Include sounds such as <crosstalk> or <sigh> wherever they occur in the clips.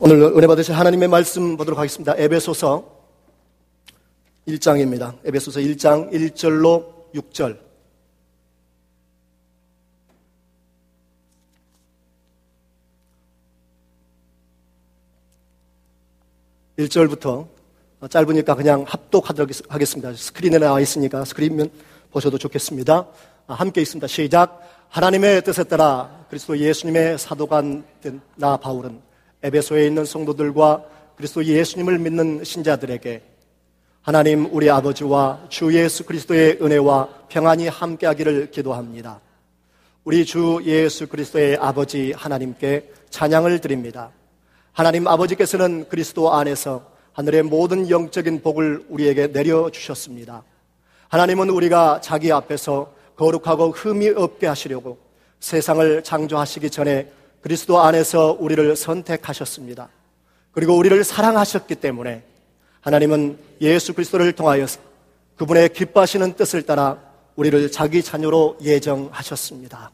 오늘 은혜 받으실 하나님의 말씀 보도록 하겠습니다. 에베소서 1장입니다. 에베소서 1장 1절로 6절. (1절부터) 짧으니까 그냥 합독하도록 하겠습니다. 스크린에 나와 있으니까 스크린면 보셔도 좋겠습니다. 아, 함께 있습니다. 시작. 하나님의 뜻에 따라 그리스도 예수님의 사도관 된나 바울은 에베소에 있는 성도들과 그리스도 예수님을 믿는 신자들에게 하나님 우리 아버지와 주 예수 그리스도의 은혜와 평안이 함께하기를 기도합니다. 우리 주 예수 그리스도의 아버지 하나님께 찬양을 드립니다. 하나님 아버지께서는 그리스도 안에서 하늘의 모든 영적인 복을 우리에게 내려 주셨습니다. 하나님은 우리가 자기 앞에서 거룩하고 흠이 없게 하시려고 세상을 창조하시기 전에 그리스도 안에서 우리를 선택하셨습니다. 그리고 우리를 사랑하셨기 때문에 하나님은 예수 그리스도를 통하여 그분의 기뻐하시는 뜻을 따라 우리를 자기 자녀로 예정하셨습니다.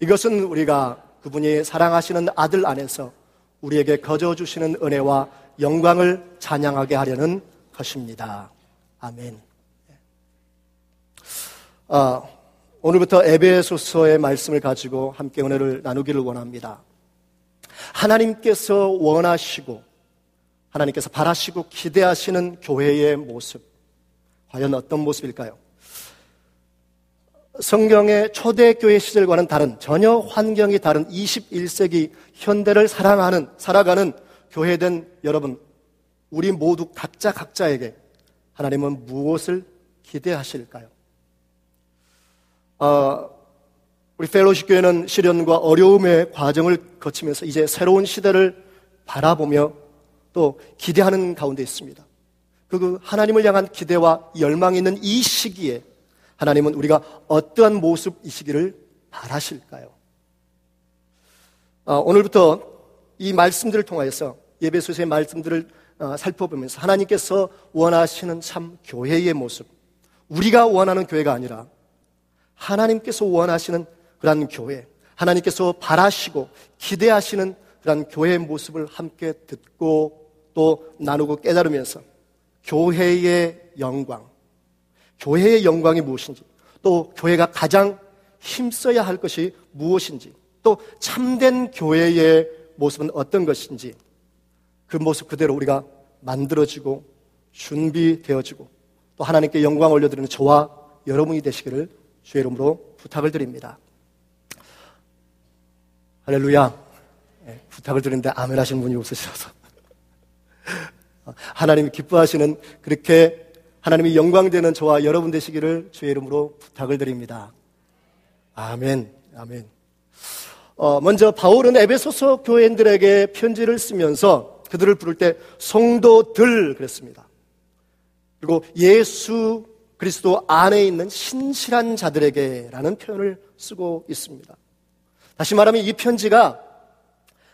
이것은 우리가 그분이 사랑하시는 아들 안에서 우리에게 거저 주시는 은혜와 영광을 찬양하게 하려는 것입니다. 아멘. 아, 오늘부터 에베소서의 말씀을 가지고 함께 은혜를 나누기를 원합니다. 하나님께서 원하시고 하나님께서 바라시고 기대하시는 교회의 모습 과연 어떤 모습일까요? 성경의 초대교회 시절과는 다른 전혀 환경이 다른 21세기 현대를 사랑하는 살아가는 교회된 여러분 우리 모두 각자 각자에게 하나님은 무엇을 기대하실까요? 어, 우리 펠로시 교회는 시련과 어려움의 과정을 거치면서 이제 새로운 시대를 바라보며 또 기대하는 가운데 있습니다. 그 하나님을 향한 기대와 열망이 있는 이 시기에 하나님은 우리가 어떠한 모습이시기를 바라실까요? 어, 오늘부터 이 말씀들을 통하여서 예배소서의 말씀들을 어, 살펴보면서 하나님께서 원하시는 참 교회의 모습, 우리가 원하는 교회가 아니라 하나님께서 원하시는 그러한 교회, 하나님께서 바라시고 기대하시는 그러한 교회의 모습을 함께 듣고 또 나누고 깨달으면서 교회의 영광, 교회의 영광이 무엇인지, 또 교회가 가장 힘써야 할 것이 무엇인지, 또 참된 교회의 모습은 어떤 것인지, 그 모습 그대로 우리가 만들어지고 준비되어지고 또 하나님께 영광 올려드리는 저와 여러분이 되시기를 주의 이름으로 부탁을 드립니다. 할렐루야. 네, 부탁을 드리는데 아멘 하시는 분이 없으셔서. <laughs> 하나님이 기뻐하시는 그렇게 하나님이 영광되는 저와 여러분 되시기를 주의 이름으로 부탁을 드립니다. 아멘. 아멘. 어, 먼저 바울은 에베소서 교인들에게 편지를 쓰면서 그들을 부를 때 성도들 그랬습니다. 그리고 예수 그리스도 안에 있는 신실한 자들에게라는 표현을 쓰고 있습니다. 다시 말하면 이 편지가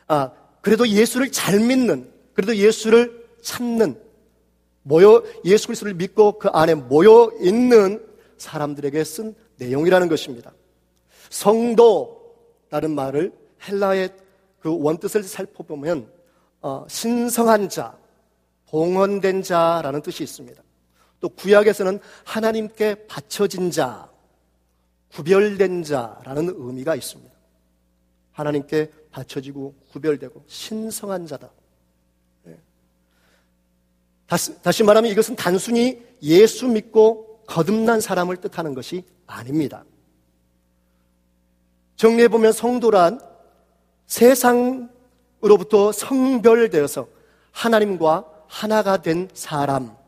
아, 그래도 예수를 잘 믿는, 그래도 예수를 찾는, 모여, 예수 그리스도를 믿고 그 안에 모여 있는 사람들에게 쓴 내용이라는 것입니다. 성도라는 말을 헬라의 그 원뜻을 살펴보면 어, 신성한 자, 봉헌된 자라는 뜻이 있습니다. 또 구약에서는 하나님께 바쳐진 자, 구별된 자라는 의미가 있습니다. 하나님께 바쳐지고 구별되고 신성한 자다. 네. 다시, 다시 말하면 이것은 단순히 예수 믿고 거듭난 사람을 뜻하는 것이 아닙니다. 정리해보면 성도란 세상으로부터 성별되어서 하나님과 하나가 된 사람,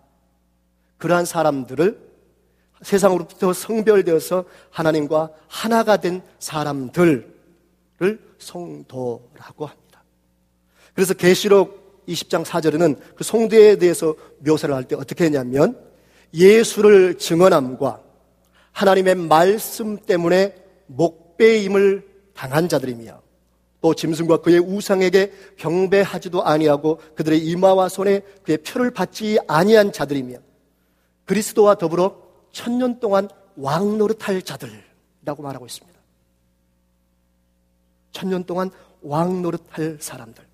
그러한 사람들을 세상으로부터 성별되어서 하나님과 하나가 된 사람들을 성도라고 합니다. 그래서 계시록 20장 4절에는 그 성도에 대해서 묘사를 할 때 어떻게 했냐면 예수를 증언함과 하나님의 말씀 때문에 목배임을 당한 자들이며 또 짐승과 그의 우상에게 경배하지도 아니하고 그들의 이마와 손에 그의 표를 받지 아니한 자들이며 그리스도와 더불어 천년 동안 왕 노릇할 자들이라고 말하고 있습니다. 천년 동안 왕 노릇할 사람들.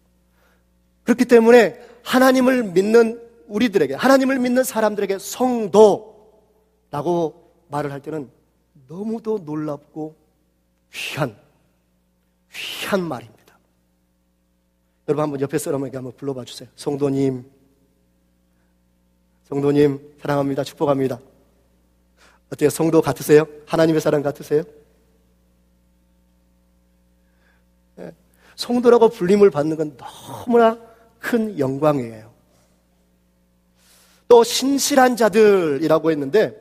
그렇기 때문에 하나님을 믿는 우리들에게, 하나님을 믿는 사람들에게 성도라고 말을 할 때는 너무도 놀랍고 귀한, 귀한 말입니다. 여러분 한번 옆에 사람에게 한번 불러봐 주세요. 성도님, 성도님, 사랑합니다. 축복합니다. 어때요? 성도 같으세요? 하나님의 사람 같으세요? 네. 성도라고 불림을 받는 건 너무나 큰 영광이에요. 또 신실한 자들이라고 했는데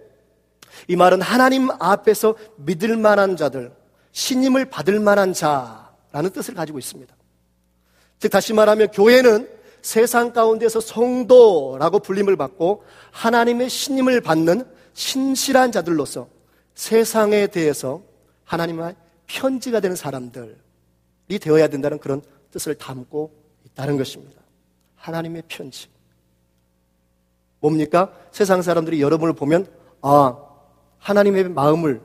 이 말은 하나님 앞에서 믿을 만한 자들, 신임을 받을 만한 자라는 뜻을 가지고 있습니다. 즉 다시 말하면 교회는 세상 가운데서 성도라고 불림을 받고 하나님의 신임을 받는 신실한 자들로서 세상에 대해서 하나님의 편지가 되는 사람들이 되어야 된다는 그런 뜻을 담고 있다는 것입니다. 하나님의 편지. 뭡니까? 세상 사람들이 여러분을 보면, 아, 하나님의 마음을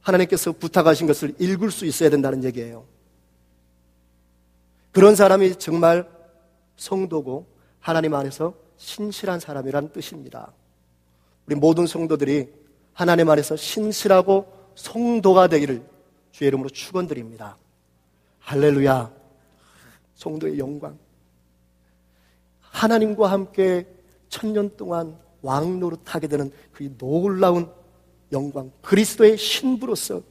하나님께서 부탁하신 것을 읽을 수 있어야 된다는 얘기예요. 그런 사람이 정말 성도고 하나님 안에서 신실한 사람이라는 뜻입니다. 우리 모든 성도들이 하나님 안에서 신실하고 성도가 되기를 주의 이름으로 축원드립니다. 할렐루야. 성도의 영광. 하나님과 함께 천년 동안 왕 노릇하게 되는 그 놀라운 영광, 그리스도의 신부로서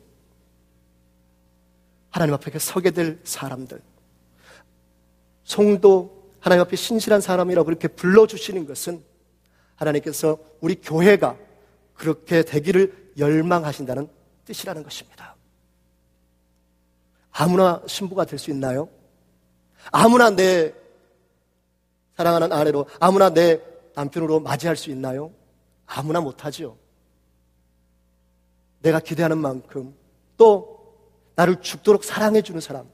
하나님 앞에 서게 될 사람들, 성도, 하나님 앞에 신실한 사람이라고 그렇게 불러주시는 것은 하나님께서 우리 교회가 그렇게 되기를 열망하신다는 뜻이라는 것입니다. 아무나 신부가 될 수 있나요? 아무나 내 사랑하는 아내로, 아무나 내 남편으로 맞이할 수 있나요? 아무나 못하지요. 내가 기대하는 만큼 또 나를 죽도록 사랑해주는 사람,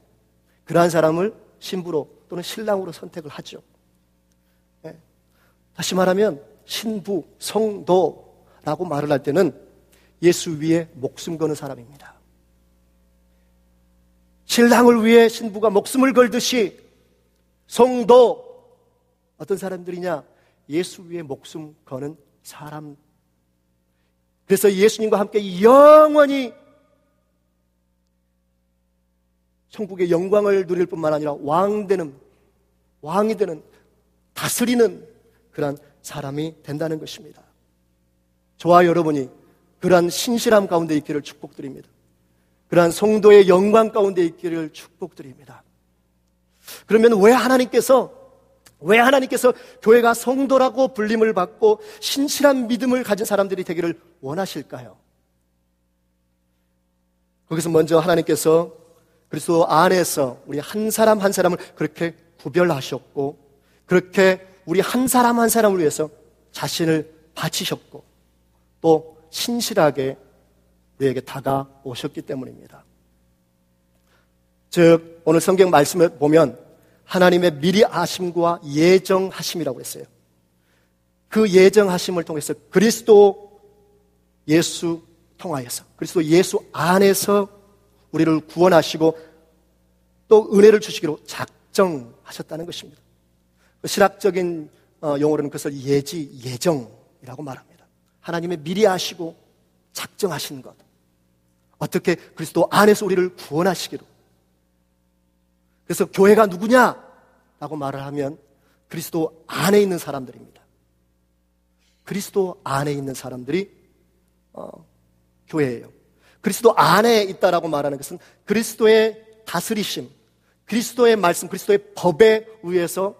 그러한 사람을 신부로 또는 신랑으로 선택을 하죠. 네. 다시 말하면 신부, 성도라고 말을 할 때는 예수 위에 목숨 거는 사람입니다. 신랑을 위해 신부가 목숨을 걸듯이 성도 어떤 사람들이냐 예수 위에 목숨 거는 사람. 그래서 예수님과 함께 영원히 천국의 영광을 누릴 뿐만 아니라 왕 되는 왕이 되는 다스리는 그러한 사람이 된다는 것입니다. 저와 여러분이 그러한 신실함 가운데 있기를 축복드립니다. 그러한 성도의 영광 가운데 있기를 축복드립니다. 그러면 왜 하나님께서 왜 하나님께서 교회가 성도라고 불림을 받고 신실한 믿음을 가진 사람들이 되기를 원하실까요? 거기서 먼저 하나님께서 그리스도 안에서 우리 한 사람 한 사람을 그렇게 구별하셨고 그렇게 우리 한 사람 한 사람을 위해서 자신을 바치셨고 또 신실하게 우리에게 다가오셨기 때문입니다. 즉, 오늘 성경 말씀을 보면 하나님의 미리 아심과 예정하심이라고 했어요. 그 예정하심을 통해서 그리스도 예수 통하여서 그리스도 예수 안에서 우리를 구원하시고 또 은혜를 주시기로 작정하셨다는 것입니다. 그 실학적인 어, 용어로는 그것을 예지, 예정이라고 말합니다. 하나님의 미리 아시고 작정하신 것. 어떻게 그리스도 안에서 우리를 구원하시기로. 그래서 교회가 누구냐? 라고 말을 하면 그리스도 안에 있는 사람들입니다. 그리스도 안에 있는 사람들이 어, 교회예요. 그리스도 안에 있다라고 말하는 것은 그리스도의 다스리심, 그리스도의 말씀, 그리스도의 법에 의해서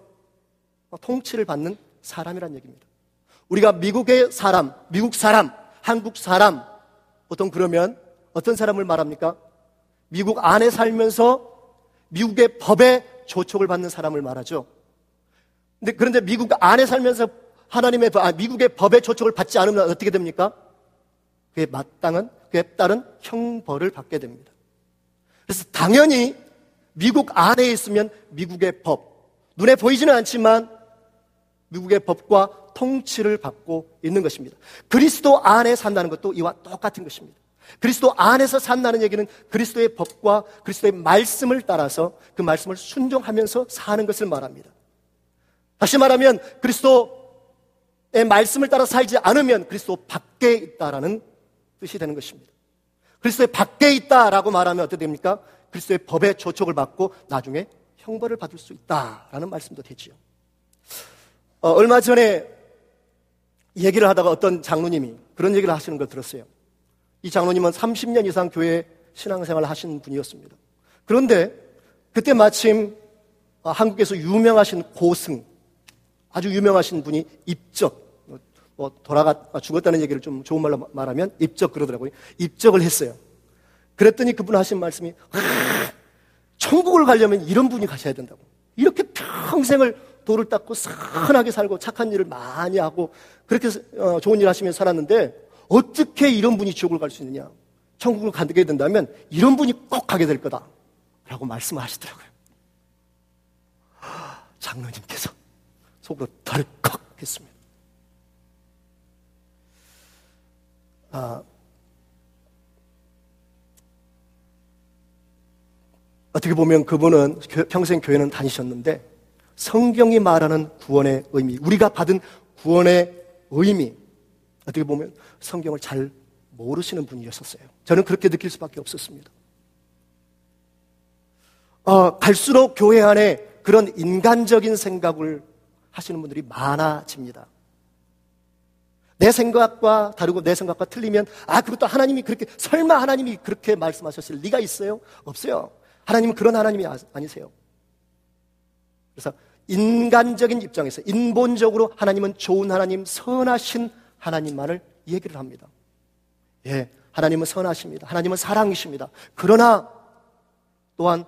통치를 받는 사람이란 얘기입니다. 우리가 미국의 사람, 미국 사람, 한국 사람, 보통 그러면 어떤 사람을 말합니까? 미국 안에 살면서 미국의 법에 조촉을 받는 사람을 말하죠. 그런데 미국 안에 살면서 하나님의 아, 미국의 법에 조촉을 받지 않으면 어떻게 됩니까? 그에 마땅한 그에 따른 형벌을 받게 됩니다. 그래서 당연히 미국 안에 있으면 미국의 법 눈에 보이지는 않지만 미국의 법과 통치를 받고 있는 것입니다. 그리스도 안에 산다는 것도 이와 똑같은 것입니다. 그리스도 안에서 산다는 얘기는 그리스도의 법과 그리스도의 말씀을 따라서 그 말씀을 순종하면서 사는 것을 말합니다. 다시 말하면 그리스도의 말씀을 따라 살지 않으면 그리스도 밖에 있다라는 뜻이 되는 것입니다. 그리스도의 밖에 있다라고 말하면 어떻게 됩니까? 그리스도의 법의 조촉을 받고 나중에 형벌을 받을 수 있다라는 말씀도 되지요. 어, 얼마 전에 얘기를 하다가 어떤 장로님이 그런 얘기를 하시는 걸 들었어요. 이 장로님은 30년 이상 교회 신앙생활을 하신 분이었습니다. 그런데 그때 마침 어, 한국에서 유명하신 고승, 아주 유명하신 분이 입적, 뭐 돌아가 죽었다는 얘기를 좀 좋은 말로 말하면 입적 그러더라고요. 입적을 했어요. 그랬더니 그분 하신 말씀이 아, 천국을 가려면 이런 분이 가셔야 된다고. 이렇게 평생을 돌을 닦고 선하게 살고 착한 일을 많이 하고 그렇게 어, 좋은 일 하시면서 살았는데 어떻게 이런 분이 지옥을 갈 수 있느냐? 천국을 가게 된다면 이런 분이 꼭 가게 될 거다. 라고 말씀하시더라고요. 장로님께서 속으로 덜컥 했습니다. 아, 어떻게 보면 그분은 평생 교회는 다니셨는데 성경이 말하는 구원의 의미, 우리가 받은 구원의 의미, 어떻게 보면 성경을 잘 모르시는 분이었었어요. 저는 그렇게 느낄 수밖에 없었습니다. 어, 갈수록 교회 안에 그런 인간적인 생각을 하시는 분들이 많아집니다. 내 생각과 다르고 내 생각과 틀리면 아 그것도 하나님이 그렇게 설마 하나님이 그렇게 말씀하셨을 리가 있어요? 없어요. 하나님은 그런 하나님이 아, 아니세요. 그래서 인간적인 입장에서 인본적으로 하나님은 좋은 하나님, 선하신 하나님만을 얘기를 합니다. 예, 하나님은 선하십니다. 하나님은 사랑이십니다. 그러나 또한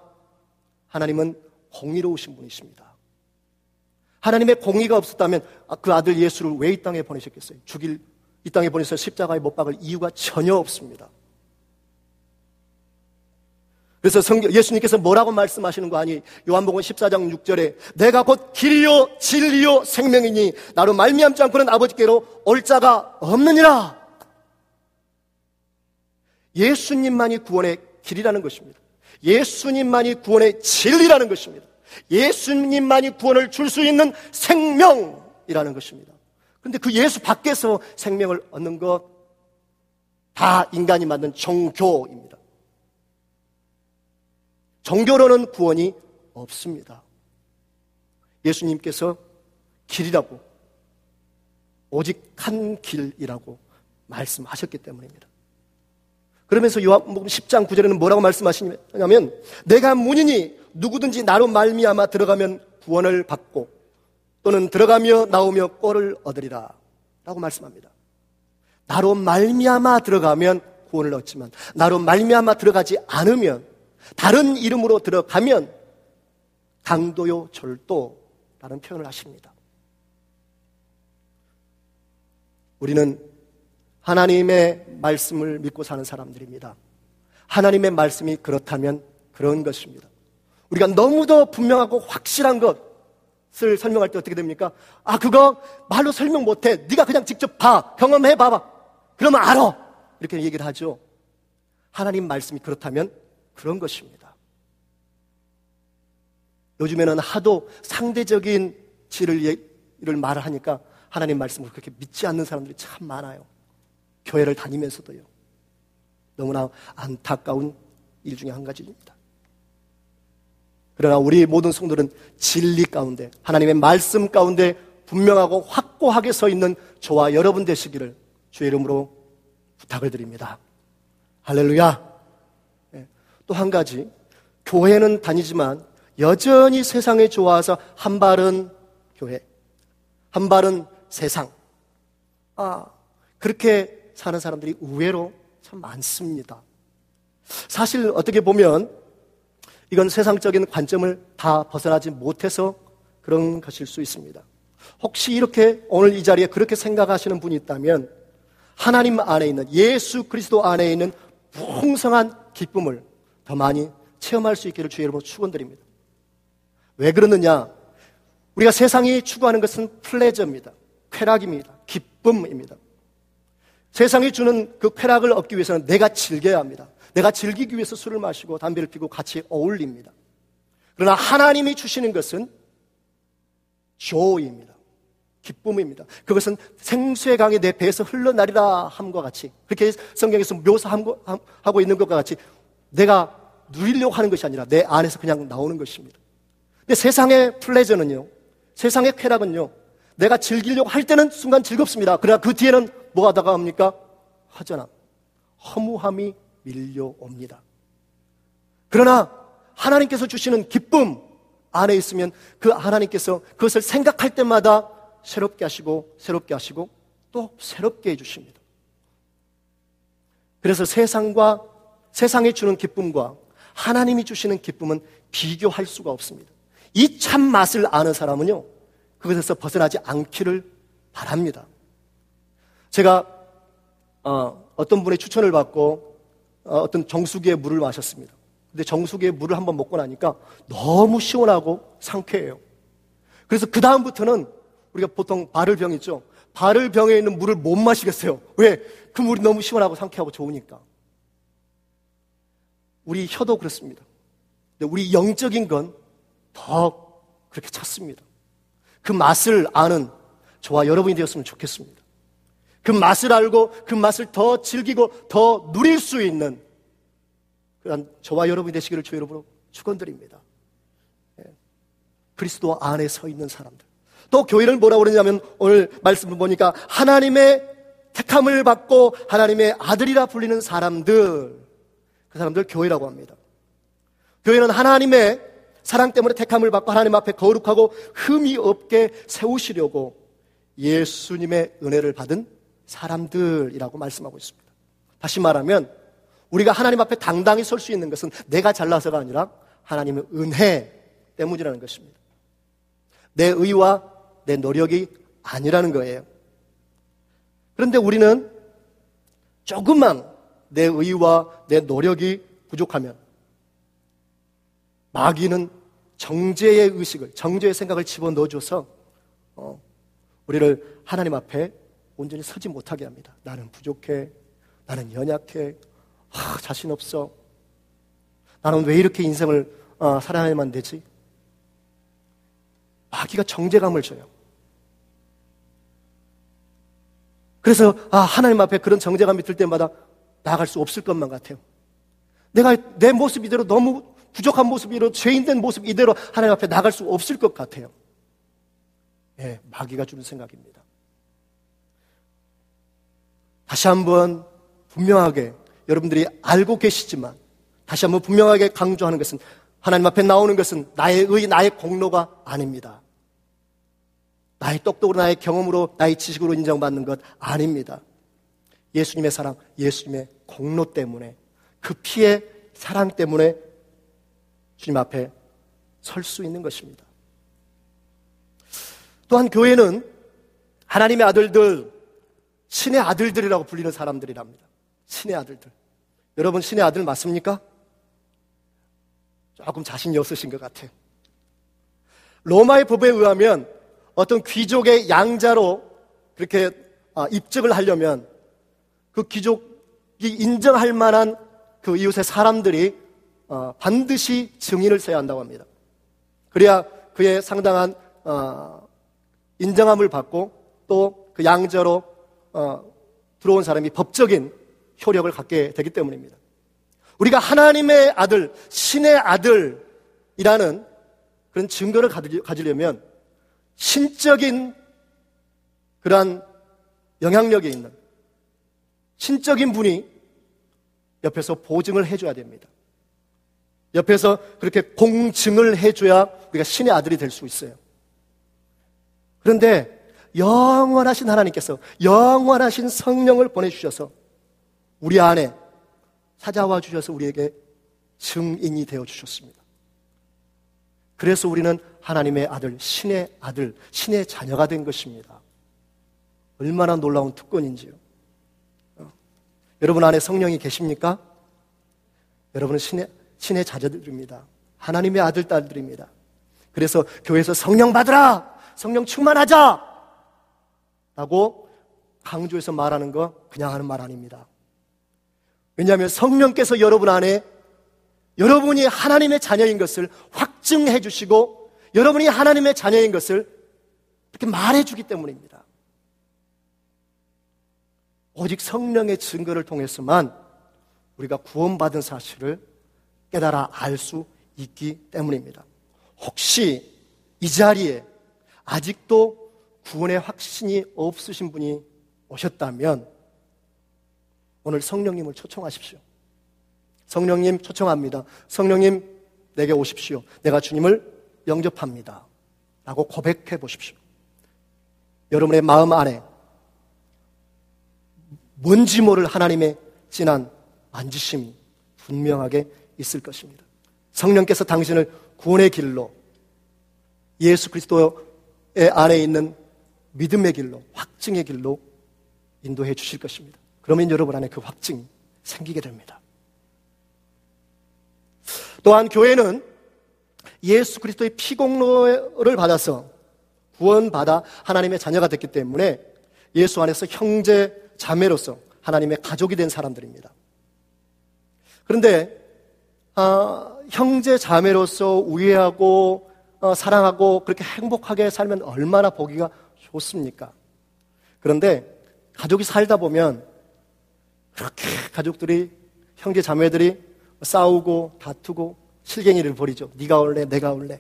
하나님은 공의로우신 분이십니다. 하나님의 공의가 없었다면 아, 그 아들 예수를 왜 이 땅에 보내셨겠어요? 죽일 이 땅에 보내서 십자가에 못 박을 이유가 전혀 없습니다. 그래서 성경, 예수님께서 뭐라고 말씀하시는 거 아니? 요한복음 14장 6절에 내가 곧 길이요 진리요 생명이니 나로 말미암지 않고는 아버지께로 올 자가 없느니라. 예수님만이 구원의 길이라는 것입니다. 예수님만이 구원의 진리라는 것입니다. 예수님만이 구원을 줄 수 있는 생명이라는 것입니다. 그런데 그 예수 밖에서 생명을 얻는 것 다 인간이 만든 종교입니다. 종교로는 구원이 없습니다. 예수님께서 길이라고 오직 한 길이라고 말씀하셨기 때문입니다. 그러면서 요한복음 10장 9절에는 뭐라고 말씀하시냐면 내가 문이니 누구든지 나로 말미암아 들어가면 구원을 받고 또는 들어가며 나오며 꼴을 얻으리라 라고 말씀합니다. 나로 말미암아 들어가면 구원을 얻지만 나로 말미암아 들어가지 않으면 다른 이름으로 들어가면 강도요 절도라는 표현을 하십니다. 우리는 하나님의 말씀을 믿고 사는 사람들입니다. 하나님의 말씀이 그렇다면 그런 것입니다. 우리가 너무도 분명하고 확실한 것을 설명할 때 어떻게 됩니까? 아, 그거 말로 설명 못해. 네가 그냥 직접 봐. 경험해 봐봐. 그러면 알아. 이렇게 얘기를 하죠. 하나님 말씀이 그렇다면 그런 것입니다. 요즘에는 하도 상대적인 진리를 말을 하니까 하나님 말씀을 그렇게 믿지 않는 사람들이 참 많아요. 교회를 다니면서도요. 너무나 안타까운 일 중에 한 가지입니다. 그러나 우리 모든 성도는 진리 가운데, 하나님의 말씀 가운데 분명하고 확고하게 서 있는 저와 여러분 되시기를 주의 이름으로 부탁을 드립니다. 할렐루야. 또 한 가지, 교회는 다니지만 여전히 세상에 좋아서 한 발은 교회, 한 발은 세상. 아, 그렇게 사는 사람들이 의외로 참 많습니다. 사실 어떻게 보면 이건 세상적인 관점을 다 벗어나지 못해서 그런 것일 수 있습니다. 혹시 이렇게 오늘 이 자리에 그렇게 생각하시는 분이 있다면 하나님 안에 있는 예수 그리스도 안에 있는 풍성한 기쁨을 더 많이 체험할 수 있기를 주의 이름으로 축원드립니다. 왜 그러느냐? 우리가 세상이 추구하는 것은 플레저입니다. 쾌락입니다. 기쁨입니다. 세상이 주는 그 쾌락을 얻기 위해서는 내가 즐겨야 합니다. 내가 즐기기 위해서 술을 마시고 담배를 피고 같이 어울립니다. 그러나 하나님이 주시는 것은 joy입니다. 기쁨입니다. 그것은 생수의 강이 내 배에서 흘러나리라 함과 같이 그렇게 성경에서 묘사하고 있는 것과 같이 내가 누리려고 하는 것이 아니라 내 안에서 그냥 나오는 것입니다. 근데 세상의 플레저는요, 세상의 쾌락은요, 내가 즐기려고 할 때는 순간 즐겁습니다. 그러나 그 뒤에는 뭐가 다가옵니까? 허전함, 허무함이 밀려옵니다. 그러나 하나님께서 주시는 기쁨 안에 있으면 그 하나님께서 그것을 생각할 때마다 새롭게 하시고 새롭게 하시고 또 새롭게 해주십니다. 그래서 세상과 세상이 주는 기쁨과 하나님이 주시는 기쁨은 비교할 수가 없습니다. 이 참 맛을 아는 사람은요, 그것에서 벗어나지 않기를 바랍니다. 제가 어, 떤 분의 추천을 받고 어, 떤 정수기의 물을 마셨습니다. 근데 정수기의 물을 한번 먹고 나니까 너무 시원하고 상쾌해요. 그래서 그 다음부터는 우리가 보통 바를병 있죠. 바를병에 있는 물을 못 마시겠어요. 왜? 그 물이 너무 시원하고 상쾌하고 좋으니까. 우리 혀도 그렇습니다. 근데 우리 영적인 건 더 그렇게 찾습니다. 그 맛을 아는 저와 여러분이 되었으면 좋겠습니다. 그 맛을 알고 그 맛을 더 즐기고 더 누릴 수 있는 그런 저와 여러분이 되시기를 주 여러분으로 축원드립니다. 예. 그리스도 안에 서 있는 사람들. 또 교회를 뭐라고 그러냐면 오늘 말씀을 보니까 하나님의 택함을 받고 하나님의 아들이라 불리는 사람들. 그 사람들 교회라고 합니다. 교회는 하나님의 사랑 때문에 택함을 받고 하나님 앞에 거룩하고 흠이 없게 세우시려고 예수님의 은혜를 받은 사람들이라고 말씀하고 있습니다. 다시 말하면 우리가 하나님 앞에 당당히 설 수 있는 것은 내가 잘나서가 아니라 하나님의 은혜 때문이라는 것입니다. 내 의와 내 노력이 아니라는 거예요. 그런데 우리는 조금만 내 의와 내 노력이 부족하면 마귀는 정죄의 의식을, 정죄의 생각을 집어넣어줘서 어, 우리를 하나님 앞에 온전히 서지 못하게 합니다. 나는 부족해. 나는 연약해. 아, 자신 없어. 나는 왜 이렇게 인생을 어, 살아야만 되지? 마귀가 정제감을 줘요. 그래서 아, 하나님 앞에 그런 정제감이 들 때마다 나아갈 수 없을 것만 같아요. 내가 내 모습 이대로 너무 부족한 모습 이대로 죄인된 모습 이대로 하나님 앞에 나갈 수 없을 것 같아요. 예, 마귀가 주는 생각입니다. 다시 한번 분명하게 여러분들이 알고 계시지만 다시 한번 분명하게 강조하는 것은 하나님 앞에 나오는 것은 나의 의, 나의 공로가 아닙니다. 나의 똑똑으로, 나의 경험으로, 나의 지식으로 인정받는 것 아닙니다. 예수님의 사랑, 예수님의 공로 때문에 그 피의 사랑 때문에 주님 앞에 설 수 있는 것입니다. 또한 교회는 하나님의 아들들, 신의 아들들이라고 불리는 사람들이랍니다. 신의 아들들. 여러분 신의 아들 맞습니까? 조금 자신이 없으신 것 같아요. 로마의 법에 의하면 어떤 귀족의 양자로 그렇게 아, 입적을 하려면 그 귀족이 인정할 만한 그 이웃의 사람들이 어, 반드시 증인을 써야 한다고 합니다. 그래야 그의 상당한 어, 인정함을 받고 또 그 양자로 어, 들어온 사람이 법적인 효력을 갖게 되기 때문입니다. 우리가 하나님의 아들, 신의 아들이라는 그런 증거를 가지려면 신적인 그러한 영향력이 있는 신적인 분이 옆에서 보증을 해줘야 됩니다. 옆에서 그렇게 공증을 해줘야 우리가 신의 아들이 될 수 있어요. 그런데 영원하신 하나님께서 영원하신 성령을 보내주셔서 우리 안에 찾아와 주셔서 우리에게 증인이 되어 주셨습니다. 그래서 우리는 하나님의 아들, 신의 아들, 신의 자녀가 된 것입니다. 얼마나 놀라운 특권인지요. 어. 여러분 안에 성령이 계십니까? 여러분은 신의, 신의 자녀들입니다. 하나님의 아들, 딸들입니다. 그래서 교회에서 성령 받으라! 성령 충만하자! 라고 강조해서 말하는 거 그냥 하는 말 아닙니다. 왜냐하면 성령께서 여러분 안에 여러분이 하나님의 자녀인 것을 확증해 주시고 여러분이 하나님의 자녀인 것을 이렇게 말해 주기 때문입니다. 오직 성령의 증거를 통해서만 우리가 구원받은 사실을 깨달아 알 수 있기 때문입니다. 혹시 이 자리에 아직도 구원의 확신이 없으신 분이 오셨다면 오늘 성령님을 초청하십시오. 성령님 초청합니다. 성령님 내게 오십시오. 내가 주님을 영접합니다. 라고 고백해 보십시오. 여러분의 마음 안에 뭔지 모를 하나님의 진한 만지심이 분명하게 있을 것입니다. 성령께서 당신을 구원의 길로 예수 그리스도의 안에 있는 믿음의 길로 확증의 길로 인도해 주실 것입니다. 그러면 여러분 안에 그 확증이 생기게 됩니다. 또한 교회는 예수 그리스도의 피공로를 받아서 구원받아 하나님의 자녀가 됐기 때문에 예수 안에서 형제 자매로서 하나님의 가족이 된 사람들입니다. 그런데 아, 형제 자매로서 우애하고 어, 사랑하고 그렇게 행복하게 살면 얼마나 보기가 좋습니까? 그런데 가족이 살다 보면 그렇게 가족들이 형제 자매들이 싸우고 다투고 실갱이를 벌이죠. 네가 올래, 내가 올래.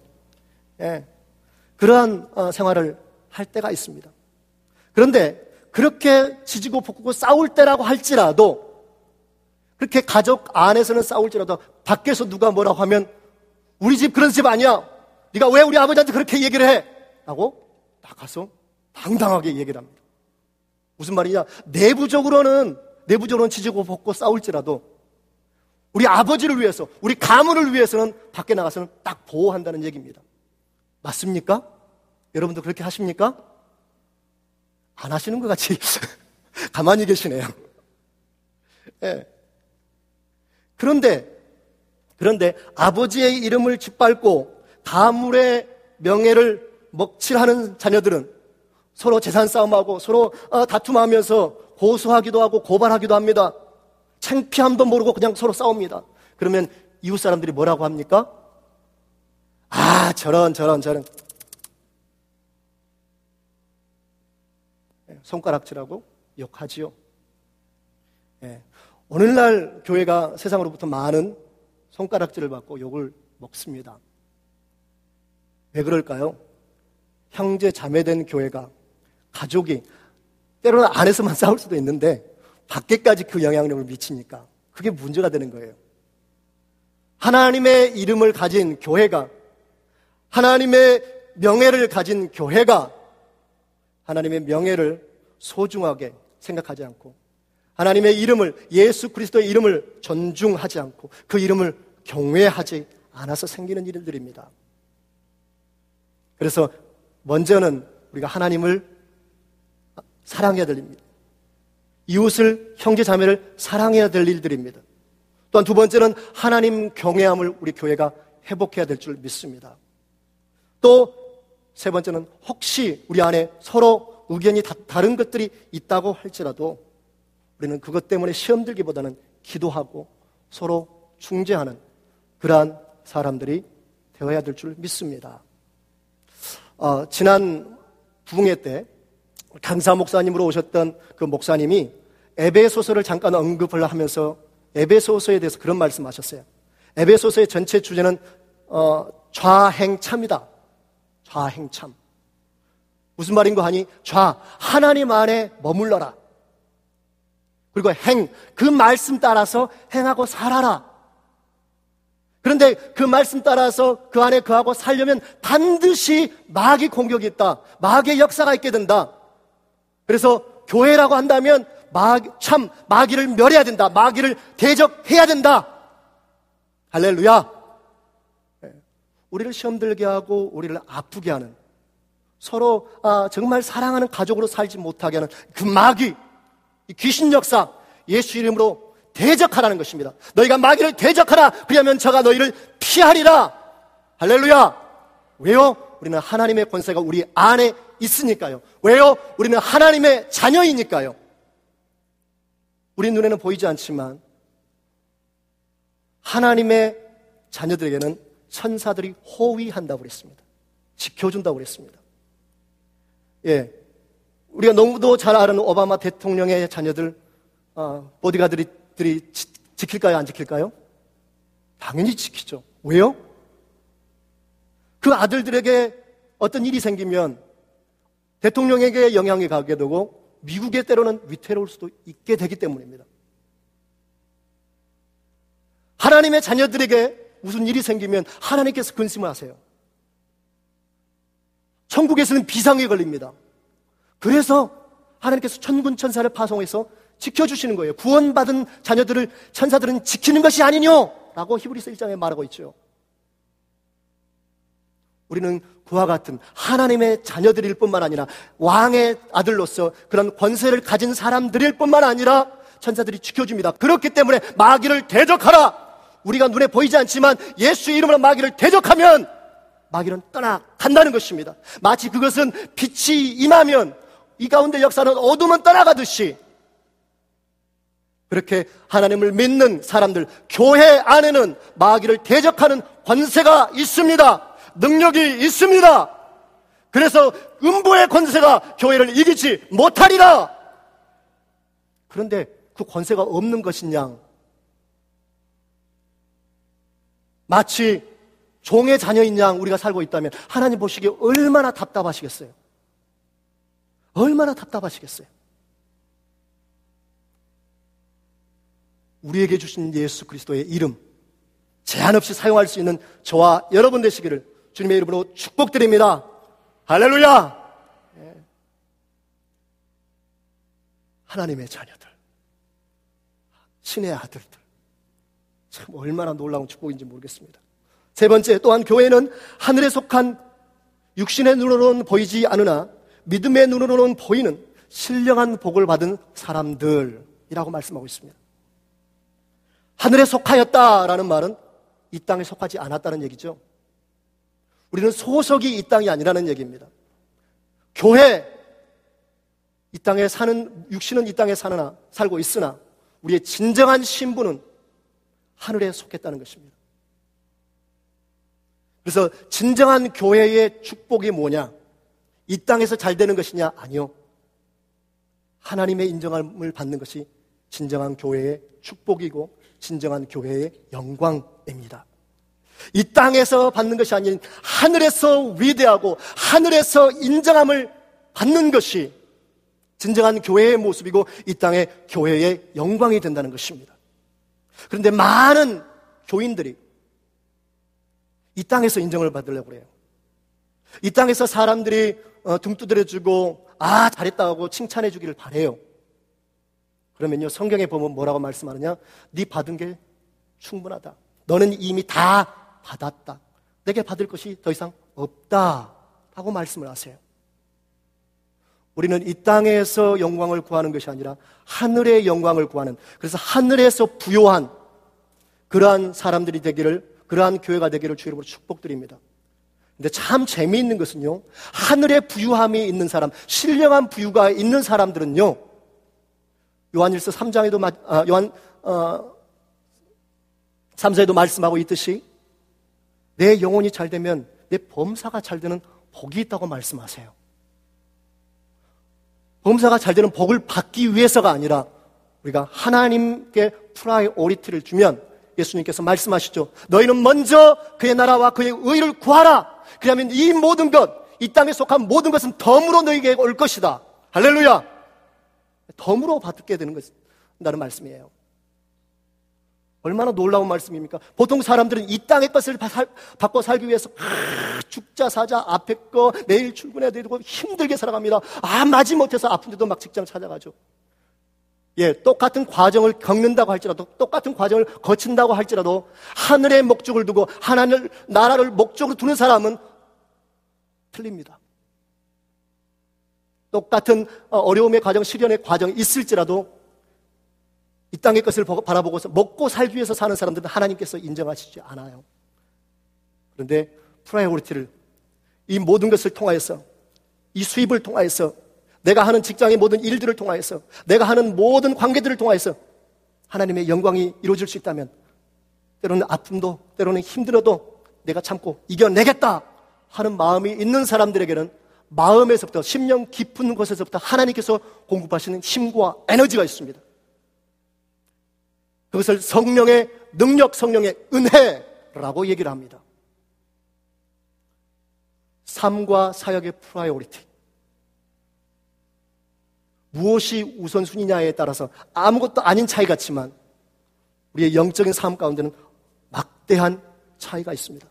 예. 그러한 어, 생활을 할 때가 있습니다. 그런데 그렇게 지지고 볶고 싸울 때라고 할지라도 그렇게 가족 안에서는 싸울지라도 밖에서 누가 뭐라고 하면 우리 집 그런 집 아니야. 네가 왜 우리 아버지한테 그렇게 얘기를 해? 라고 나가서 당당하게 얘기를 합니다. 무슨 말이냐? 내부적으로는 내부적으로는 지지고 볶고 싸울지라도 우리 아버지를 위해서, 우리 가문을 위해서는 밖에 나가서는 딱 보호한다는 얘기입니다. 맞습니까? 여러분도 그렇게 하십니까? 안 하시는 것 같이 <laughs> 가만히 계시네요. 네. <laughs> 그런데, 그런데 아버지의 이름을 짓밟고 가물의 명예를 먹칠하는 자녀들은 서로 재산 싸움하고 서로 어, 다툼하면서 고소하기도 하고 고발하기도 합니다. 창피함도 모르고 그냥 서로 싸웁니다. 그러면 이웃 사람들이 뭐라고 합니까? 아, 저런, 저런, 저런. 예, 손가락질하고 욕하지요. 예. 오늘날 교회가 세상으로부터 많은 손가락질을 받고 욕을 먹습니다. 왜 그럴까요? 형제 자매된 교회가 가족이 때로는 안에서만 <laughs> 싸울 수도 있는데 밖에까지 그 영향력을 미치니까 그게 문제가 되는 거예요. 하나님의 이름을 가진 교회가 하나님의 명예를 가진 교회가 하나님의 명예를 소중하게 생각하지 않고 하나님의 이름을 예수 그리스도의 이름을 존중하지 않고 그 이름을 경외하지 않아서 생기는 일들입니다. 그래서 먼저는 우리가 하나님을 사랑해야 됩니다. 이웃을 형제 자매를 사랑해야 될 일들입니다. 또한 두 번째는 하나님 경외함을 우리 교회가 회복해야 될 줄 믿습니다. 또 세 번째는 혹시 우리 안에 서로 의견이 다, 다른 것들이 있다고 할지라도 우리는 그것 때문에 시험 들기보다는 기도하고 서로 중재하는 그러한 사람들이 되어야 될 줄 믿습니다. 어, 지난 부흥회 때 강사 목사님으로 오셨던 그 목사님이 에베소서를 잠깐 언급을 하면서 에베소서에 대해서 그런 말씀하셨어요. 에베소서의 전체 주제는 어, 좌행참이다. 좌행참. 무슨 말인가 하니 좌 하나님 안에 머물러라. 그리고 행 그 말씀 따라서 행하고 살아라. 그런데 그 말씀 따라서 그 안에 그하고 살려면 반드시 마귀 공격이 있다. 마귀의 역사가 있게 된다. 그래서 교회라고 한다면 마귀, 참 마귀를 멸해야 된다. 마귀를 대적해야 된다. 할렐루야. 예. 우리를 시험 들게 하고 우리를 아프게 하는 서로 아, 정말 사랑하는 가족으로 살지 못하게 하는 그 마귀, 귀신 역사 예수 이름으로 대적하라는 것입니다. 너희가 마귀를 대적하라. 그러면 저가 너희를 피하리라. 할렐루야. 왜요? 우리는 하나님의 권세가 우리 안에 있으니까요. 왜요? 우리는 하나님의 자녀이니까요. 우리 눈에는 보이지 않지만 하나님의 자녀들에게는 천사들이 호위한다고 그랬습니다. 지켜준다고 그랬습니다. 예. 우리가 너무도 잘 아는 오바마 대통령의 자녀들, 어, 보디가들이 지, 지킬까요? 안 지킬까요? 당연히 지키죠. 왜요? 그 아들들에게 어떤 일이 생기면 대통령에게 영향이 가게 되고 미국에 때로는 위태로울 수도 있게 되기 때문입니다. 하나님의 자녀들에게 무슨 일이 생기면 하나님께서 근심을 하세요. 천국에서는 비상이 걸립니다. 그래서 하나님께서 천군 천사를 파송해서 지켜주시는 거예요. 구원받은 자녀들을 천사들은 지키는 것이 아니뇨! 라고 히브리서 1장에 말하고 있죠. 우리는 그와 같은 하나님의 자녀들일 뿐만 아니라 왕의 아들로서 그런 권세를 가진 사람들일 뿐만 아니라 천사들이 지켜줍니다. 그렇기 때문에 마귀를 대적하라! 우리가 눈에 보이지 않지만 예수 이름으로 마귀를 대적하면 마귀는 떠나간다는 것입니다. 마치 그것은 빛이 임하면 이 가운데 역사는 어둠은 떠나가듯이 그렇게 하나님을 믿는 사람들, 교회 안에는 마귀를 대적하는 권세가 있습니다. 능력이 있습니다. 그래서 음부의 권세가 교회를 이기지 못하리라. 그런데 그 권세가 없는 것이냐? 마치 종의 자녀인 양 우리가 살고 있다면 하나님 보시기에 얼마나 답답하시겠어요? 얼마나 답답하시겠어요? 우리에게 주신 예수 그리스도의 이름, 제한 없이 사용할 수 있는 저와 여러분 되시기를 주님의 이름으로 축복드립니다. 할렐루야! 예. 하나님의 자녀들, 신의 아들들, 참 얼마나 놀라운 축복인지 모르겠습니다. 세 번째, 또한 교회는 하늘에 속한 육신의 눈으로는 보이지 않으나 믿음의 눈으로는 보이는 신령한 복을 받은 사람들이라고 말씀하고 있습니다. 하늘에 속하였다라는 말은 이 땅에 속하지 않았다는 얘기죠. 우리는 소속이 이 땅이 아니라는 얘기입니다. 교회, 이 땅에 사는, 육신은 이 땅에 사느나, 살고 있으나, 우리의 진정한 신분은 하늘에 속했다는 것입니다. 그래서 진정한 교회의 축복이 뭐냐? 이 땅에서 잘 되는 것이냐? 아니요. 하나님의 인정함을 받는 것이 진정한 교회의 축복이고 진정한 교회의 영광입니다. 이 땅에서 받는 것이 아닌 하늘에서 위대하고 하늘에서 인정함을 받는 것이 진정한 교회의 모습이고 이 땅의 교회의 영광이 된다는 것입니다. 그런데 많은 교인들이 이 땅에서 인정을 받으려고 그래요. 이 땅에서 사람들이 어, 등 두드려주고 아 잘했다고 칭찬해 주기를 바래요. 그러면요 성경에 보면 뭐라고 말씀하느냐? 네 받은 게 충분하다. 너는 이미 다 받았다. 내게 받을 것이 더 이상 없다. 하고 말씀을 하세요. 우리는 이 땅에서 영광을 구하는 것이 아니라 하늘의 영광을 구하는 그래서 하늘에서 부요한 그러한 사람들이 되기를 그러한 교회가 되기를 주이름으로 축복드립니다. 근데 참 재미있는 것은요. 하늘의 부유함이 있는 사람, 신령한 부유가 있는 사람들은요. 요한일서 3장에도 아, 요한 어, 3서에도 말씀하고 있듯이 내 영혼이 잘 되면 내 범사가 잘 되는 복이 있다고 말씀하세요. 범사가 잘 되는 복을 받기 위해서가 아니라 우리가 하나님께 priority를 주면 예수님께서 말씀하시죠. 너희는 먼저 그의 나라와 그의 의를 구하라. 그러면 이 모든 것, 이 땅에 속한 모든 것은 덤으로 너희에게 올 것이다. 할렐루야. 덤으로 받게 되는 것이라는 말씀이에요. 얼마나 놀라운 말씀입니까? 보통 사람들은 이 땅의 것을 받고 살기 위해서 아, 죽자 사자 앞에 거 내일 출근해야 되고 힘들게 살아갑니다. 아 마지못해서 아픈데도 막 직장 찾아가죠. 예, 똑같은 과정을 겪는다고 할지라도 똑같은 과정을 거친다고 할지라도 하늘의 목적을 두고 하나님 나라를 목적으로 두는 사람은 틀립니다. 똑같은 어, 어려움의 과정, 시련의 과정이 있을지라도 이 땅의 것을 바라보고서 먹고 살기 위해서 사는 사람들은 하나님께서 인정하시지 않아요. 그런데 priority를 이 모든 것을 통하여서 이 수입을 통하여서 내가 하는 직장의 모든 일들을 통하여서 내가 하는 모든 관계들을 통하여서 하나님의 영광이 이루어질 수 있다면 때로는 아픔도 때로는 힘들어도 내가 참고 이겨내겠다 하는 마음이 있는 사람들에게는 마음에서부터 심령 깊은 곳에서부터 하나님께서 공급하시는 힘과 에너지가 있습니다. 그것을 성령의 능력, 성령의 은혜라고 얘기를 합니다. 삶과 사역의 priority. 무엇이 우선순위냐에 따라서 아무것도 아닌 차이 같지만 우리의 영적인 삶 가운데는 막대한 차이가 있습니다.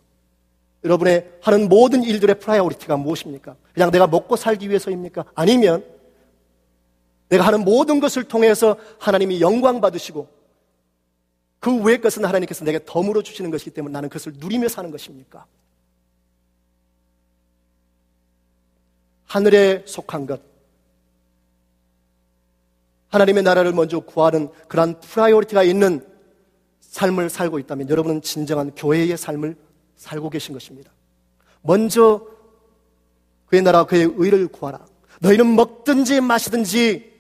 여러분의 하는 모든 일들의 priority가 무엇입니까? 그냥 내가 먹고 살기 위해서입니까? 아니면 내가 하는 모든 것을 통해서 하나님이 영광 받으시고 그 외의 것은 하나님께서 내게 덤으로 주시는 것이기 때문에 나는 그것을 누리며 사는 것입니까? 하늘에 속한 것, 하나님의 나라를 먼저 구하는 그러한 priority가 있는 삶을 살고 있다면 여러분은 진정한 교회의 삶을 살고 계신 것입니다. 먼저 그의 나라 그의 의를 구하라. 너희는 먹든지 마시든지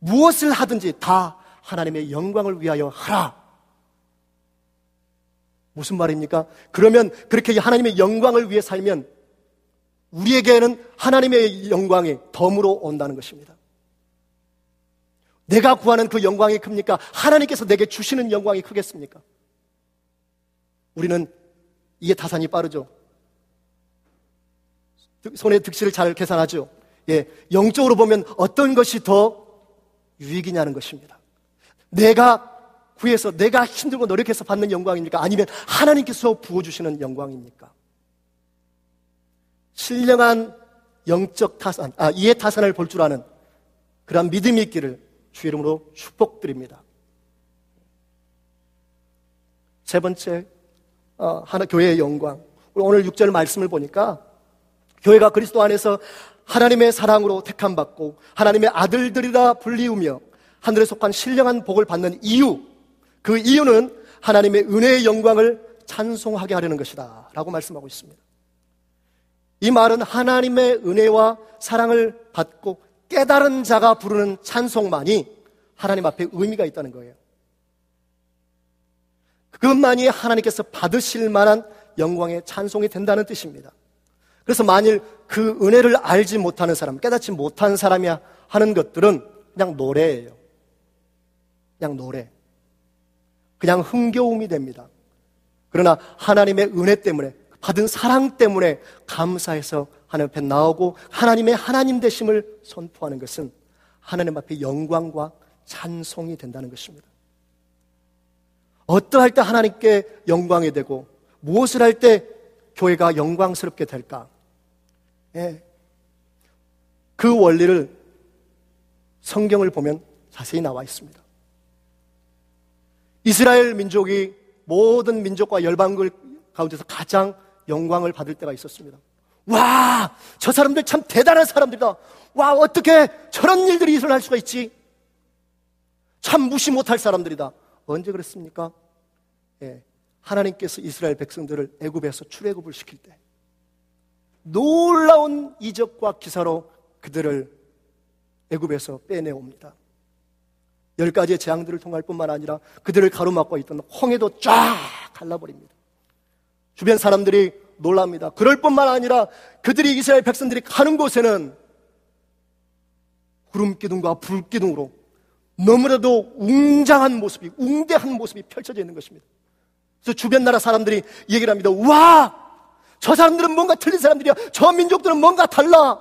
무엇을 하든지 다 하나님의 영광을 위하여 하라. 무슨 말입니까? 그러면 그렇게 하나님의 영광을 위해 살면 우리에게는 하나님의 영광이 덤으로 온다는 것입니다. 내가 구하는 그 영광이 큽니까? 하나님께서 내게 주시는 영광이 크겠습니까? 우리는 이게 타산이 빠르죠. 손의 득실을 잘 계산하죠. 예, 영적으로 보면 어떤 것이 더 유익이냐는 것입니다. 내가 구해서 내가 힘들고 노력해서 받는 영광입니까? 아니면 하나님께서 부어주시는 영광입니까? 신령한 영적 타산, 아, 이해 타산을 볼 줄 아는 그러한 믿음이 있기를 주 이름으로 축복드립니다. 세 번째, 어, 하나 교회의 영광. 오늘 6절 말씀을 보니까 교회가 그리스도 안에서 하나님의 사랑으로 택함 받고 하나님의 아들들이라 불리우며 하늘에 속한 신령한 복을 받는 이유 그 이유는 하나님의 은혜의 영광을 찬송하게 하려는 것이다. 라고 말씀하고 있습니다. 이 말은 하나님의 은혜와 사랑을 받고 깨달은 자가 부르는 찬송만이 하나님 앞에 의미가 있다는 거예요. 그것만이 하나님께서 받으실 만한 영광의 찬송이 된다는 뜻입니다. 그래서 만일 그 은혜를 알지 못하는 사람, 깨닫지 못한 사람이 하는 것들은 그냥 노래예요. 그냥 노래. 그냥 흥겨움이 됩니다. 그러나 하나님의 은혜 때문에 받은 사랑 때문에 감사해서 하나님 앞에 나오고 하나님의 하나님 되심을 선포하는 것은 하나님 앞에 영광과 찬송이 된다는 것입니다. 어떠할 때 하나님께 영광이 되고 무엇을 할 때 교회가 영광스럽게 될까? 예. 그 원리를 성경을 보면 자세히 나와 있습니다. 이스라엘 민족이 모든 민족과 열방들 가운데서 가장 영광을 받을 때가 있었습니다. 와, 저 사람들 참 대단한 사람들이다. 와, 어떻게 저런 일들이 일어날 수가 있지? 참 무시 못할 사람들이다. 언제 그랬습니까? 예, 하나님께서 이스라엘 백성들을 애굽에서 출애굽을 시킬 때 놀라운 이적과 기사로 그들을 애굽에서 빼내옵니다. 열 가지의 재앙들을 통할 뿐만 아니라 그들을 가로막고 있던 홍해도 쫙 갈라버립니다. 주변 사람들이 놀랍니다. 그럴 뿐만 아니라 그들이 이스라엘 백성들이 가는 곳에는 구름 기둥과 불 기둥으로 너무나도 웅장한 모습이, 웅대한 모습이 펼쳐져 있는 것입니다. 그래서 주변 나라 사람들이 얘기를 합니다. 와! 저 사람들은 뭔가 틀린 사람들이야. 저 민족들은 뭔가 달라.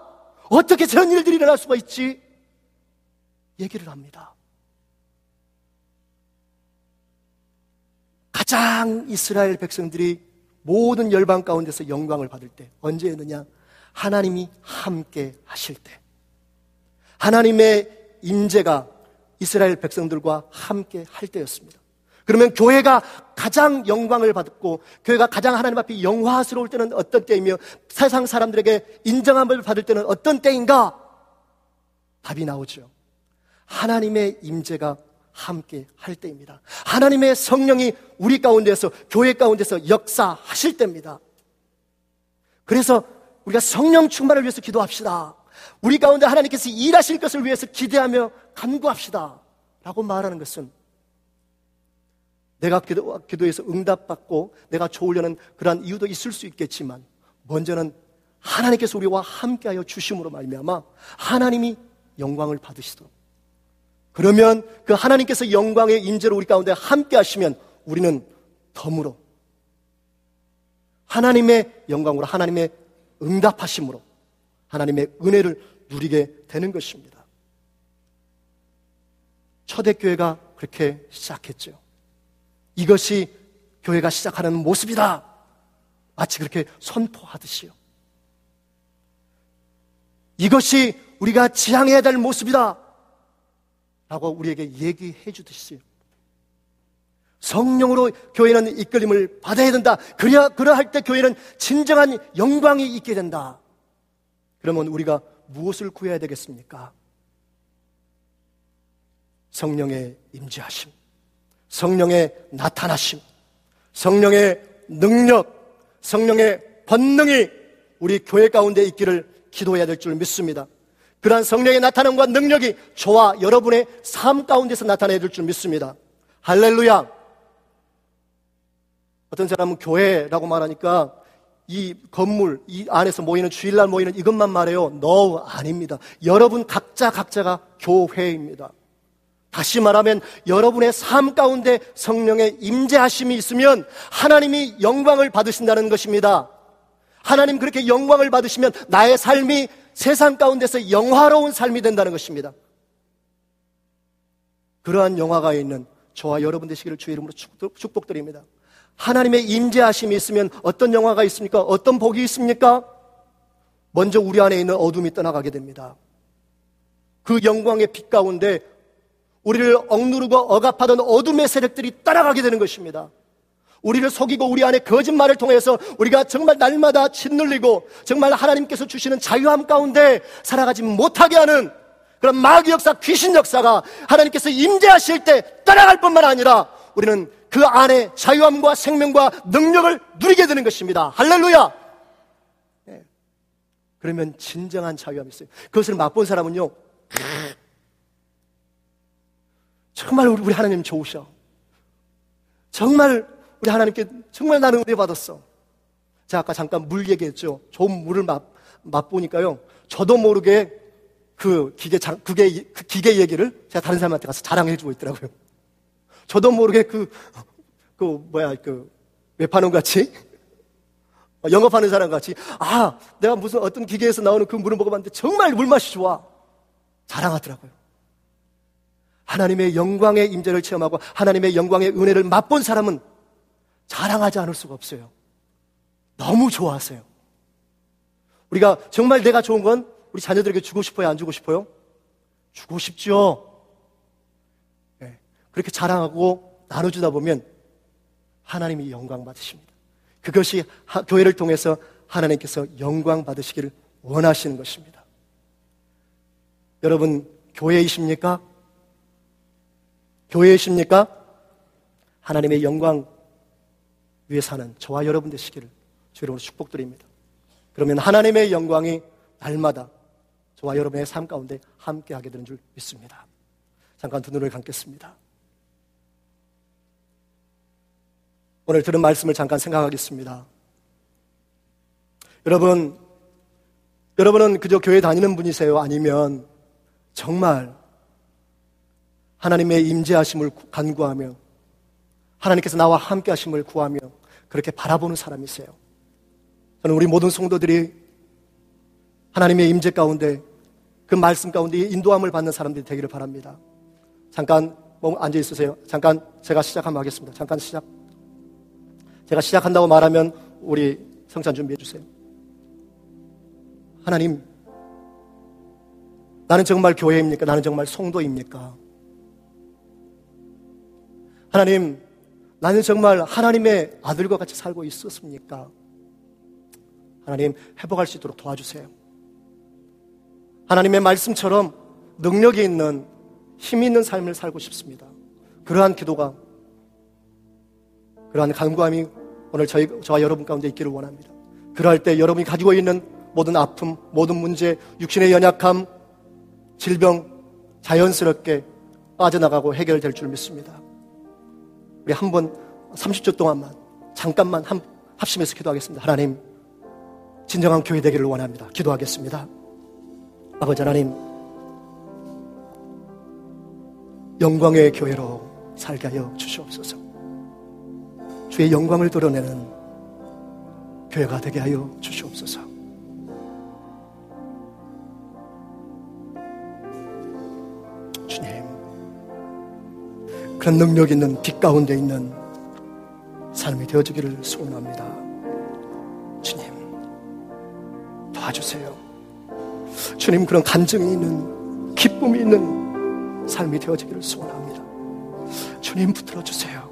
어떻게 저런 일들이 일어날 수가 있지? 얘기를 합니다. 가장 이스라엘 백성들이 모든 열방 가운데서 영광을 받을 때 언제였느냐? 하나님이 함께 하실 때. 하나님의 임재가 이스라엘 백성들과 함께 할 때였습니다. 그러면 교회가 가장 영광을 받고 교회가 가장 하나님 앞에 영화스러울 때는 어떤 때이며 세상 사람들에게 인정함을 받을 때는 어떤 때인가? 답이 나오죠. 하나님의 임재가 함께 할 때입니다. 하나님의 성령이 우리 가운데서 교회 가운데서 역사하실 때입니다. 그래서 우리가 성령 충만을 위해서 기도합시다. 우리 가운데 하나님께서 일하실 것을 위해서 기대하며 간구합시다. 라고 말하는 것은 내가 기도, 기도해서 응답받고 내가 좋으려는 그러한 이유도 있을 수 있겠지만 먼저는 하나님께서 우리와 함께하여 주심으로 말미암아 하나님이 영광을 받으시도록 그러면 그 하나님께서 영광의 임재로 우리 가운데 함께 하시면 우리는 덤으로 하나님의 영광으로 하나님의 응답하심으로 하나님의 은혜를 누리게 되는 것입니다. 초대교회가 그렇게 시작했죠. 이것이 교회가 시작하는 모습이다. 마치 그렇게 선포하듯이요. 이것이 우리가 지향해야 될 모습이다. 라고 우리에게 얘기해 주듯이 성령으로 교회는 이끌림을 받아야 된다. 그래야, 그러할 때 교회는 진정한 영광이 있게 된다. 그러면 우리가 무엇을 구해야 되겠습니까? 성령의 임재하심, 성령의 나타나심, 성령의 능력, 성령의 본능이 우리 교회 가운데 있기를 기도해야 될 줄 믿습니다. 그러한 성령의 나타남과 능력이 저와 여러분의 삶 가운데서 나타내야 될 줄 믿습니다. 할렐루야! 어떤 사람은 교회라고 말하니까 이 건물, 이 안에서 모이는 주일날 모이는 이것만 말해요. no, 아닙니다. 여러분 각자 각자가 교회입니다. 다시 말하면 여러분의 삶 가운데 성령의 임재하심이 있으면 하나님이 영광을 받으신다는 것입니다. 하나님 그렇게 영광을 받으시면 나의 삶이 세상 가운데서 영화로운 삶이 된다는 것입니다. 그러한 영화가 있는 저와 여러분 되시기를 주의 이름으로 축복드립니다. 하나님의 임재하심이 있으면 어떤 영화가 있습니까? 어떤 복이 있습니까? 먼저 우리 안에 있는 어둠이 떠나가게 됩니다. 그 영광의 빛 가운데 우리를 억누르고 억압하던 어둠의 세력들이 따라가게 되는 것입니다. 우리를 속이고 우리 안에 거짓말을 통해서 우리가 정말 날마다 짓눌리고 정말 하나님께서 주시는 자유함 가운데 살아가지 못하게 하는 그런 마귀 역사, 귀신 역사가 하나님께서 임재하실 때 따라갈 뿐만 아니라 우리는 그 안에 자유함과 생명과 능력을 누리게 되는 것입니다. 할렐루야! 네. 그러면 진정한 자유함이 있어요. 그것을 맛본 사람은요, 정말 우리 하나님 좋으셔. 정말 우리 하나님께 정말 나는 은혜 받았어. 제가 아까 잠깐 물 얘기했죠. 좋은 물을 맛, 맛보니까요. 저도 모르게 그 기계, 그게, 그 기계 얘기를 제가 다른 사람한테 가서 자랑해주고 있더라고요. 저도 모르게 그, 그, 뭐야, 그, 외파놈 같이, 영업하는 사람 같이, 아, 내가 무슨 어떤 기계에서 나오는 그 물을 먹어봤는데 정말 물맛이 좋아. 자랑하더라고요. 하나님의 영광의 임재를 체험하고 하나님의 영광의 은혜를 맛본 사람은 자랑하지 않을 수가 없어요. 너무 좋아하세요. 우리가 정말 내가 좋은 건 우리 자녀들에게 주고 싶어요? 안 주고 싶어요? 주고 싶죠. 그렇게 자랑하고 나눠주다 보면 하나님이 영광 받으십니다. 그것이 교회를 통해서 하나님께서 영광 받으시기를 원하시는 것입니다. 여러분, 교회이십니까? 교회이십니까? 하나님의 영광 위에 사는 저와 여러분 되시기를 주여러분 축복드립니다. 그러면 하나님의 영광이 날마다 저와 여러분의 삶 가운데 함께하게 되는 줄 믿습니다. 잠깐 두 눈을 감겠습니다. 오늘 들은 말씀을 잠깐 생각하겠습니다. 여러분, 여러분은 그저 교회 다니는 분이세요? 아니면 정말 하나님의 임재하심을 간구하며 하나님께서 나와 함께 하심을 구하며 그렇게 바라보는 사람이세요. 저는 우리 모든 성도들이 하나님의 임재 가운데 그 말씀 가운데 인도함을 받는 사람들이 되기를 바랍니다. 잠깐 뭐 앉아 있으세요. 잠깐 제가 시작하면 하겠습니다. 잠깐 시작. 제가 시작한다고 말하면 우리 성찬 준비해 주세요. 하나님, 나는 정말 교회입니까? 나는 정말 성도입니까? 하나님, 나는 정말 하나님의 아들과 같이 살고 있었습니까? 하나님, 회복할 수 있도록 도와주세요. 하나님의 말씀처럼 능력이 있는, 힘 있는 삶을 살고 싶습니다. 그러한 기도가 그러한 간구함이 오늘 저희, 저와 여러분 가운데 있기를 원합니다. 그럴 때 여러분이 가지고 있는 모든 아픔, 모든 문제, 육신의 연약함, 질병 자연스럽게 빠져나가고 해결될 줄 믿습니다. 우리 한 번 30초 동안만 잠깐만 한, 합심해서 기도하겠습니다. 하나님, 진정한 교회 되기를 원합니다. 기도하겠습니다. 아버지 하나님, 영광의 교회로 살게 하여 주시옵소서. 주의 영광을 드러내는 교회가 되게 하여 주시옵소서. 그런 능력 있는 빛 가운데 있는 삶이 되어주기를 소원합니다. 주님, 도와주세요. 주님, 그런 간증이 있는, 기쁨이 있는 삶이 되어지기를 소원합니다. 주님, 붙들어 주세요.